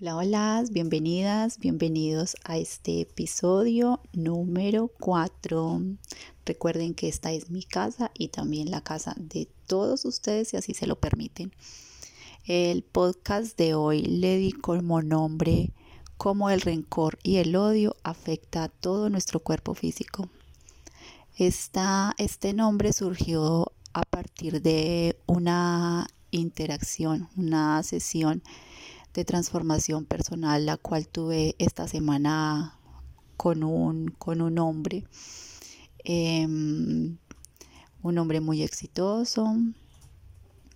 Hola, hola, bienvenidas, bienvenidos a este episodio número 4. Recuerden que esta es mi casa y también la casa de todos ustedes si así se lo permiten. El podcast de hoy le di como nombre cómo el rencor y el odio afecta a todo nuestro cuerpo físico. este nombre surgió a partir de una interacción, una sesión de transformación personal, la cual tuve esta semana con un, con un hombre, em, un hombre muy exitoso,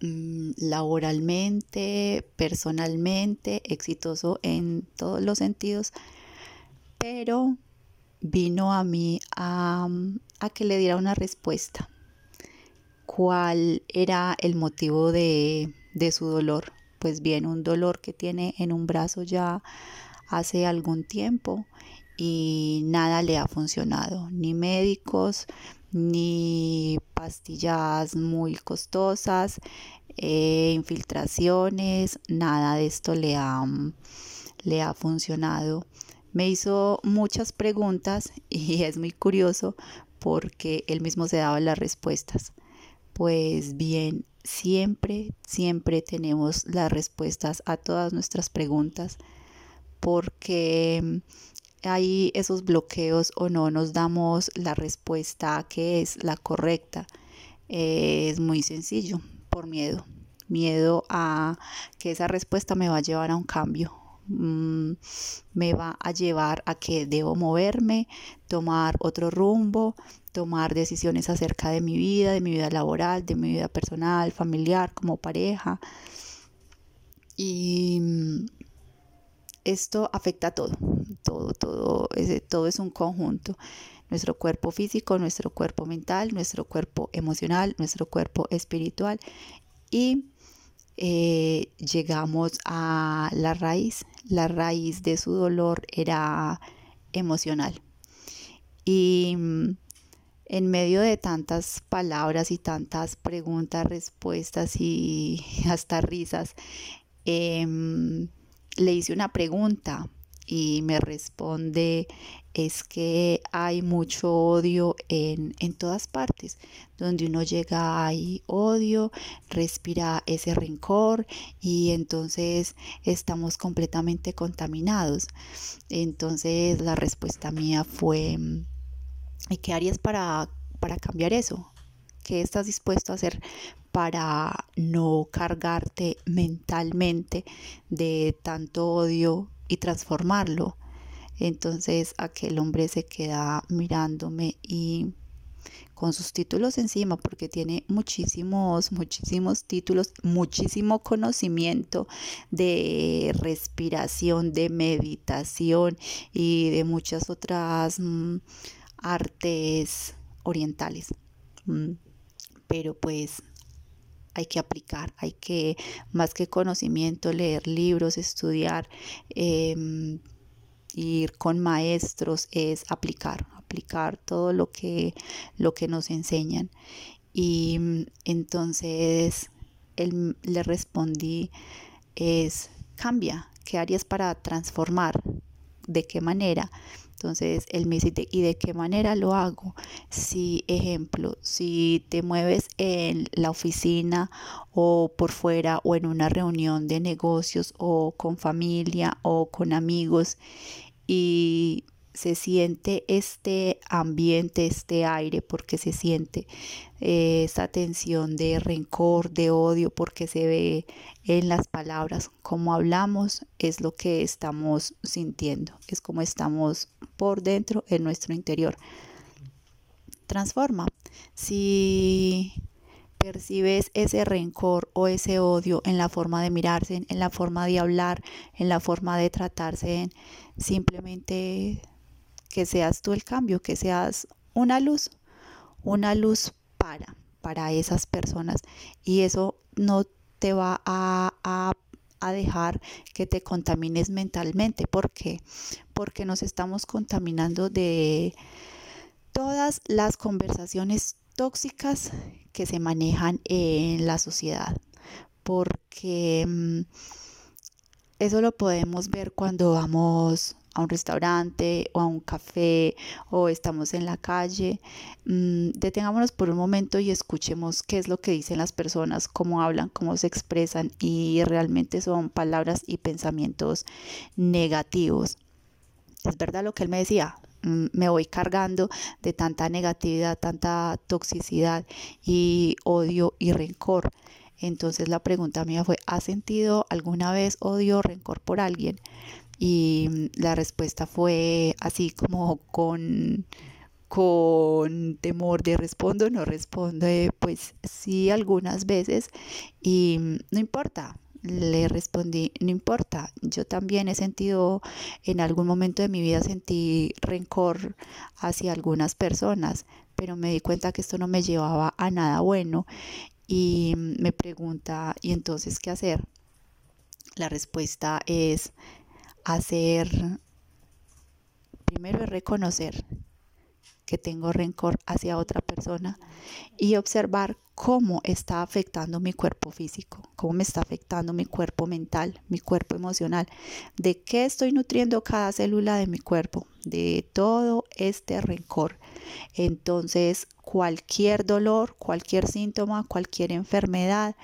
mm, laboralmente, personalmente, exitoso en todos los sentidos, pero vino a mí a, a que le diera una respuesta. ¿Cuál era el motivo de, de su dolor? Pues bien un dolor que tiene en un brazo ya hace algún tiempo y nada le ha funcionado, ni médicos, ni pastillas muy costosas, eh, infiltraciones, nada de esto le ha, le ha funcionado. Me hizo muchas preguntas y es muy curioso porque él mismo se daba las respuestas. Pues bien, siempre, siempre tenemos las respuestas a todas nuestras preguntas porque hay esos bloqueos o no nos damos la respuesta que es la correcta. es muy sencillo, por miedo. Miedo a que esa respuesta me va a llevar a un cambio. Mm, me va a llevar a que debo moverme, tomar otro rumbo, tomar decisiones acerca de mi vida, de mi vida laboral, de mi vida personal, familiar, como pareja. Y mm, esto afecta a todo, todo, todo, es, todo es un conjunto. Nuestro cuerpo físico, nuestro cuerpo mental, nuestro cuerpo emocional, nuestro cuerpo espiritual. Y eh, llegamos a la raíz. La raíz de su dolor era emocional. Y mm, en medio de tantas palabras y tantas preguntas, respuestas y hasta risas, em, le hice una pregunta y me responde es que hay mucho odio en, en, todas partes. Donde uno llega hay odio, respira ese rencor y entonces estamos completamente contaminados. Entonces la respuesta mía fue ¿Y qué harías para, para cambiar eso? ¿Qué estás dispuesto a hacer para no cargarte mentalmente de tanto odio y transformarlo? Entonces aquel hombre se queda mirándome y con sus títulos encima, porque tiene muchísimos, muchísimos títulos, muchísimo conocimiento de respiración, de meditación y de muchas otras... Mm, artes orientales. Mm, pero pues hay que aplicar, hay que, más que conocimiento, leer libros, estudiar, em, ir con maestros, es aplicar, aplicar todo lo que, lo que nos enseñan. Y mm, entonces él, le respondí, es, cambia, ¿qué harías para transformar? ¿De qué manera? Entonces él me dice, ¿y de qué manera lo hago? Si, ejemplo, si te mueves en la oficina o por fuera o en una reunión de negocios o con familia o con amigos y se siente este ambiente, este aire, porque se siente eh, esa tensión de rencor, de odio, porque se ve en las palabras. Como hablamos es lo que estamos sintiendo, es como estamos por dentro en nuestro interior. Transforma. Si percibes ese rencor o ese odio en la forma de mirarse, en la forma de hablar, en la forma de tratarse, simplemente que seas tú el cambio, que seas una luz, una luz para, para esas personas. Y eso no te va a, a, dejar que te contamines mentalmente. ¿Por qué? Porque nos estamos contaminando de todas las conversaciones tóxicas que se manejan en la sociedad. Porque mm, eso lo podemos ver cuando vamos a un restaurante o a un café o estamos en la calle, mm, detengámonos por un momento y escuchemos qué es lo que dicen las personas, cómo hablan, cómo se expresan y realmente son palabras y pensamientos negativos. Es verdad lo que él me decía, mm, me voy cargando de tanta negatividad, tanta toxicidad y odio y rencor. Entonces la pregunta mía fue, ¿has sentido alguna vez odio o rencor por alguien? Y mm, la respuesta fue así como con, con temor de respondo, no respondo, pues sí algunas veces y mm, no importa. Le respondí, no importa, yo también he sentido, en algún momento de mi vida sentí rencor hacia algunas personas, pero me di cuenta que esto no me llevaba a nada bueno y mm, me pregunta, ¿y entonces qué hacer? La respuesta es hacer, primero es reconocer que tengo rencor hacia otra persona y observar cómo está afectando mi cuerpo físico, cómo me está afectando mi cuerpo mental, mi cuerpo emocional, de qué estoy nutriendo cada célula de mi cuerpo, de todo este rencor. Entonces, cualquier dolor, cualquier síntoma, cualquier enfermedad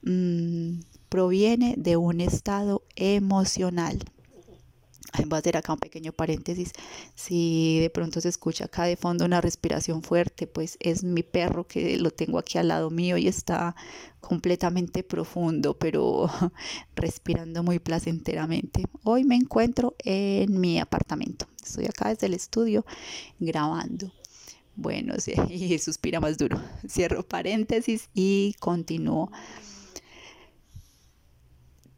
mmm, proviene de un estado emocional. Voy a hacer acá un pequeño paréntesis. Si de pronto se escucha acá de fondo una respiración fuerte, pues es mi perro que lo tengo aquí al lado mío y está completamente profundo, pero respirando muy placenteramente. Hoy me encuentro en mi apartamento. Estoy acá desde el estudio grabando. Bueno, sí, y suspira más duro. Cierro paréntesis y continúo.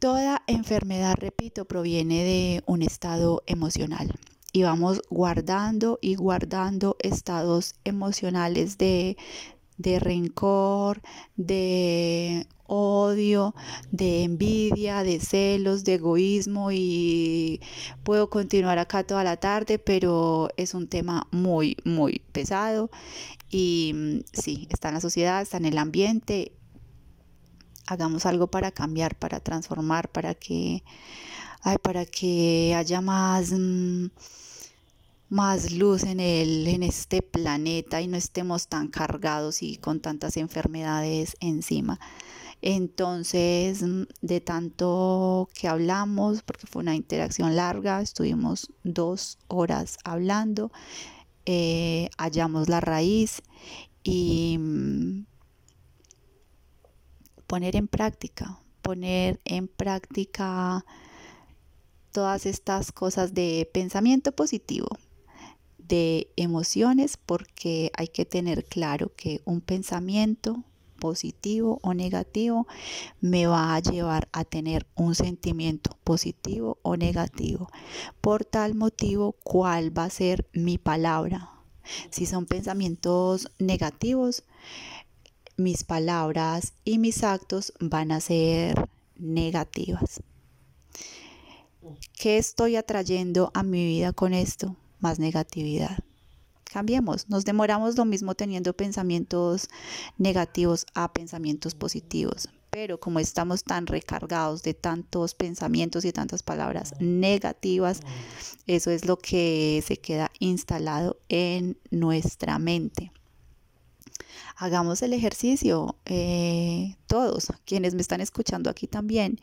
Toda enfermedad, repito, proviene de un estado emocional. Y vamos guardando y guardando estados emocionales de, rencor, de odio, de envidia, de celos, de egoísmo. Y puedo continuar acá toda la tarde, pero es un tema muy, muy pesado. Y mm, sí, está en la sociedad, está en el ambiente hagamos algo para cambiar, para transformar, para que, para que haya más, mm, más luz en, el, en este planeta y no estemos tan cargados y con tantas enfermedades encima. Entonces, mm, de tanto que hablamos, porque fue una interacción larga, estuvimos dos horas hablando, eh, hallamos la raíz y mm, poner en práctica, poner en práctica todas estas cosas de pensamiento positivo, de emociones, porque hay que tener claro que un pensamiento positivo o negativo me va a llevar a tener un sentimiento positivo o negativo. Por tal motivo, ¿cuál va a ser mi palabra? Si son pensamientos negativos, mis palabras y mis actos van a ser negativas. ¿Qué estoy atrayendo a mi vida con esto? Más negatividad. Cambiemos, nos demoramos lo mismo teniendo pensamientos negativos a pensamientos positivos, pero como estamos tan recargados de tantos pensamientos y tantas palabras negativas, eso es lo que se queda instalado en nuestra mente hagamos el ejercicio, eh, todos quienes me están escuchando aquí también.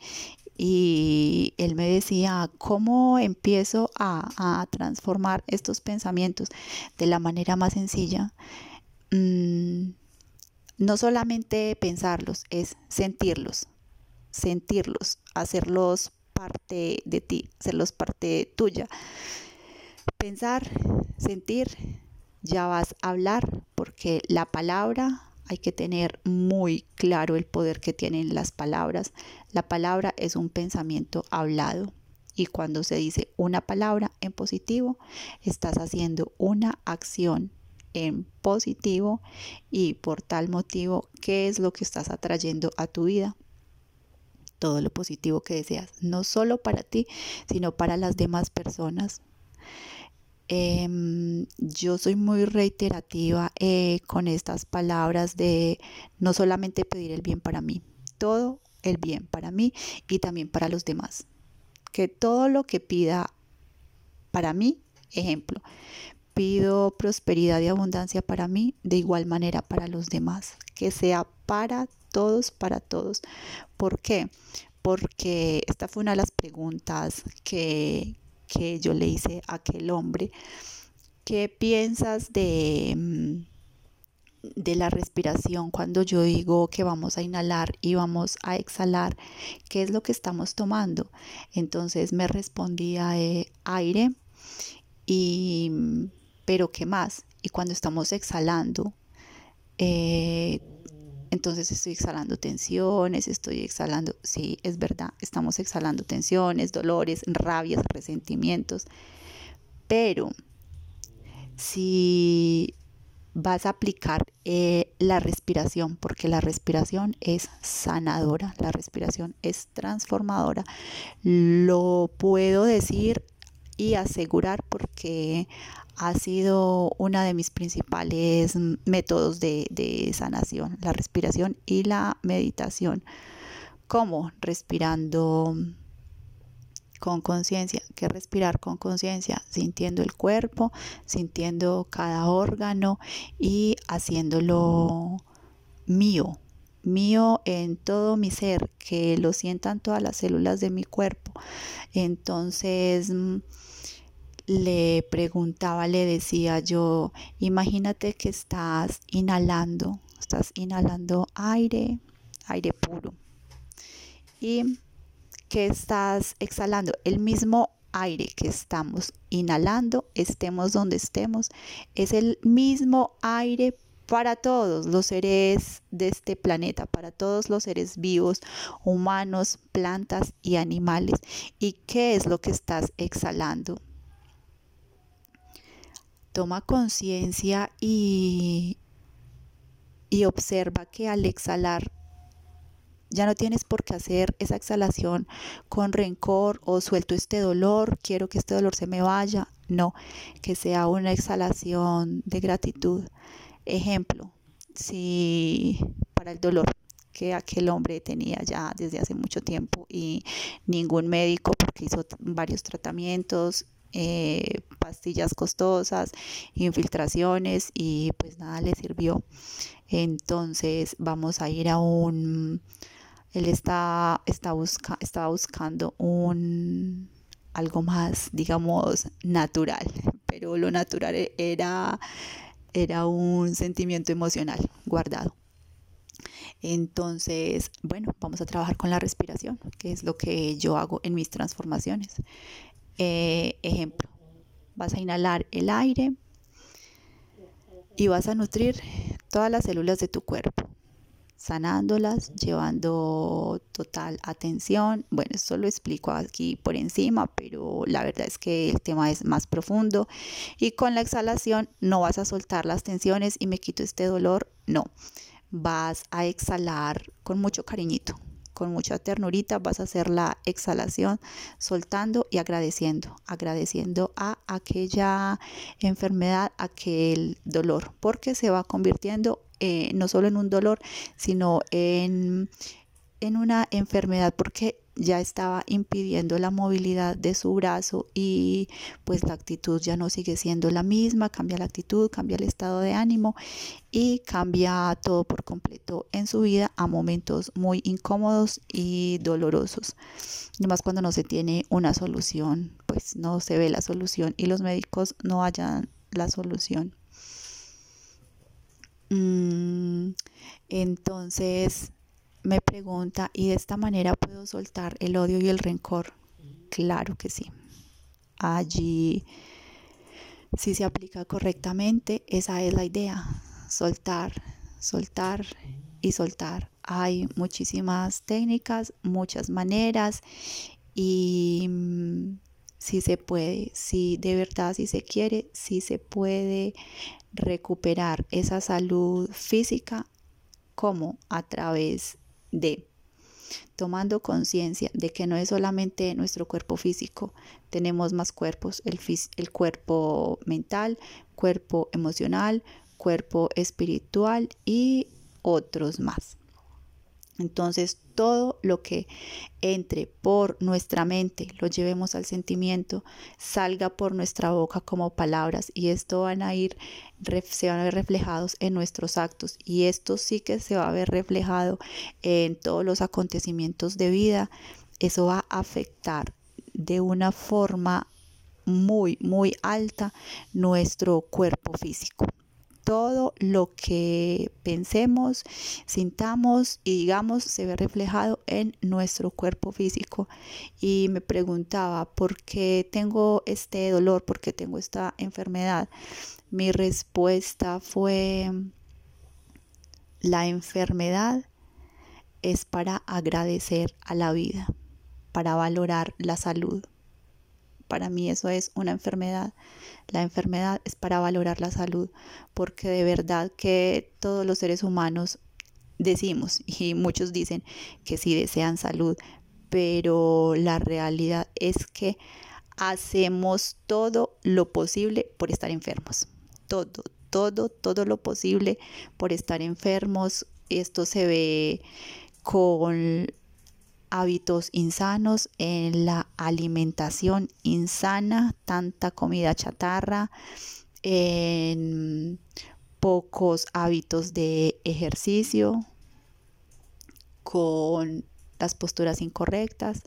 Y él me decía, ¿cómo empiezo a, transformar estos pensamientos de la manera más sencilla? Mm, no solamente pensarlos, es sentirlos, sentirlos, hacerlos parte de ti, hacerlos parte tuya. Pensar, sentir, ya vas a hablar, porque la palabra hay que tener muy claro el poder que tienen las palabras. La palabra es un pensamiento hablado. Y cuando se dice una palabra en positivo, estás haciendo una acción en positivo y por tal motivo, ¿qué es lo que estás atrayendo a tu vida? Todo lo positivo que deseas, no solo para ti, sino para las demás personas. Em, yo soy muy reiterativa eh, con estas palabras de no solamente pedir el bien para mí, todo el bien para mí y también para los demás. que todo lo que pida para mí, ejemplo, pido prosperidad y abundancia para mí, de igual manera para los demás, que sea para todos, para todos. ¿Por qué? Porque esta fue una de las preguntas que, que yo le hice a aquel hombre. ¿Qué piensas de mm, de la respiración cuando yo digo que vamos a inhalar y vamos a exhalar, ¿qué es lo que estamos tomando? Entonces me respondía eh, aire y pero ¿qué más? Y cuando estamos exhalando, eh, entonces estoy exhalando tensiones, estoy exhalando, sí, es verdad, estamos exhalando tensiones, dolores, rabias, resentimientos, pero si vas a aplicar eh, la respiración, porque la respiración es sanadora, la respiración es transformadora. Lo puedo decir y asegurar porque ha sido una de mis principales métodos de, sanación, la respiración y la meditación. ¿Cómo? Respirando con conciencia, que respirar con conciencia, sintiendo el cuerpo, sintiendo cada órgano y haciéndolo mío, mío en todo mi ser, que lo sientan todas las células de mi cuerpo. Entonces mm, le preguntaba, le decía yo, imagínate que estás inhalando, estás inhalando aire, aire puro. Y que estás exhalando, el mismo aire que estamos inhalando, estemos donde estemos, es el mismo aire para todos los seres de este planeta, para todos los seres vivos, humanos, plantas y animales. ¿Y qué es lo que estás exhalando? Toma conciencia y, y observa que al exhalar ya no tienes por qué hacer esa exhalación con rencor o suelto este dolor, quiero que este dolor se me vaya. No, que sea una exhalación de gratitud. Ejemplo, si para el dolor que aquel hombre tenía ya desde hace mucho tiempo y ningún médico, porque hizo varios tratamientos, eh, pastillas costosas, infiltraciones y pues nada le sirvió. Entonces vamos a ir a un él está, está busca, buscando un algo más, digamos, natural, pero lo natural era, era un sentimiento emocional guardado. Entonces, bueno, vamos a trabajar con la respiración, que es lo que yo hago en mis transformaciones. Eh, ejemplo, vas a inhalar el aire y vas a nutrir todas las células de tu cuerpo sanándolas, llevando total atención. Bueno, esto lo explico aquí por encima, pero la verdad es que el tema es más profundo. Y con la exhalación no vas a soltar las tensiones y me quito este dolor, no. Vas a exhalar con mucho cariñito, con mucha ternurita, vas a hacer la exhalación soltando y agradeciendo, agradeciendo a aquella enfermedad, aquel dolor, porque se va convirtiendo eh, no solo en un dolor, sino en, en una enfermedad porque ya estaba impidiendo la movilidad de su brazo y pues la actitud ya no sigue siendo la misma, cambia la actitud, cambia el estado de ánimo y cambia todo por completo en su vida a momentos muy incómodos y dolorosos. Además cuando no se tiene una solución, pues no se ve la solución y los médicos no hallan la solución. Mm, entonces me pregunta, ¿y de esta manera puedo soltar el odio y el rencor? Claro que sí. Allí, si se aplica correctamente, esa es la idea, soltar, soltar y soltar. Hay muchísimas técnicas, muchas maneras y mm, si se puede, si de verdad, si se quiere, si se puede recuperar esa salud física como a través de tomando conciencia de que no es solamente nuestro cuerpo físico, tenemos más cuerpos, el, el cuerpo mental, cuerpo emocional, cuerpo espiritual y otros más. Entonces, todo lo que entre por nuestra mente, lo llevemos al sentimiento, salga por nuestra boca como palabras y esto van a ir, se van a ver reflejados en nuestros actos y esto sí que se va a ver reflejado en todos los acontecimientos de vida. Eso va a afectar de una forma muy, muy alta nuestro cuerpo físico todo lo que pensemos, sintamos y digamos se ve reflejado en nuestro cuerpo físico. Y me preguntaba, ¿por qué tengo este dolor? ¿Por qué tengo esta enfermedad? Mi respuesta fue, la enfermedad es para agradecer a la vida, para valorar la salud. Para mí eso es una enfermedad. La enfermedad es para valorar la salud, porque de verdad que todos los seres humanos decimos, y muchos dicen que sí desean salud, pero la realidad es que hacemos todo lo posible por estar enfermos. Todo, todo, todo lo posible por estar enfermos. Esto se ve con hábitos insanos en la alimentación insana, tanta comida chatarra, en pocos hábitos de ejercicio, con las posturas incorrectas,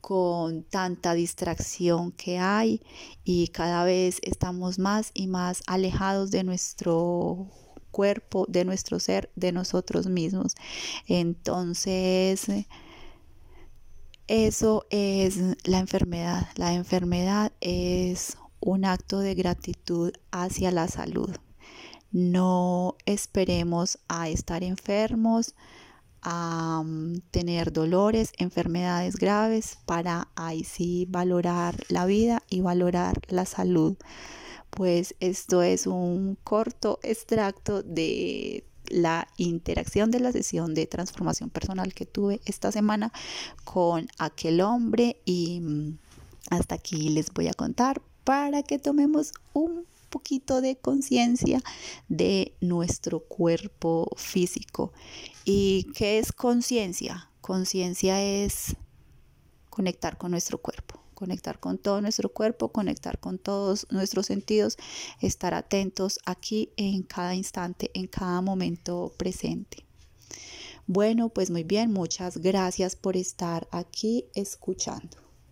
con tanta distracción que hay y cada vez estamos más y más alejados de nuestro cuerpo, de nuestro ser, de nosotros mismos. Entonces, eso es la enfermedad. La enfermedad es un acto de gratitud hacia la salud. No esperemos a estar enfermos, a mm, tener dolores, enfermedades graves para ahí sí valorar la vida y valorar la salud. Pues esto es un corto extracto de la interacción de la sesión de transformación personal que tuve esta semana con aquel hombre y mm, hasta aquí les voy a contar para que tomemos un poquito de conciencia de nuestro cuerpo físico. ¿Y qué es conciencia? Conciencia es conectar con nuestro cuerpo conectar con todo nuestro cuerpo, conectar con todos nuestros sentidos, estar atentos aquí en cada instante, en cada momento presente. Bueno, pues muy bien, muchas gracias por estar aquí escuchando.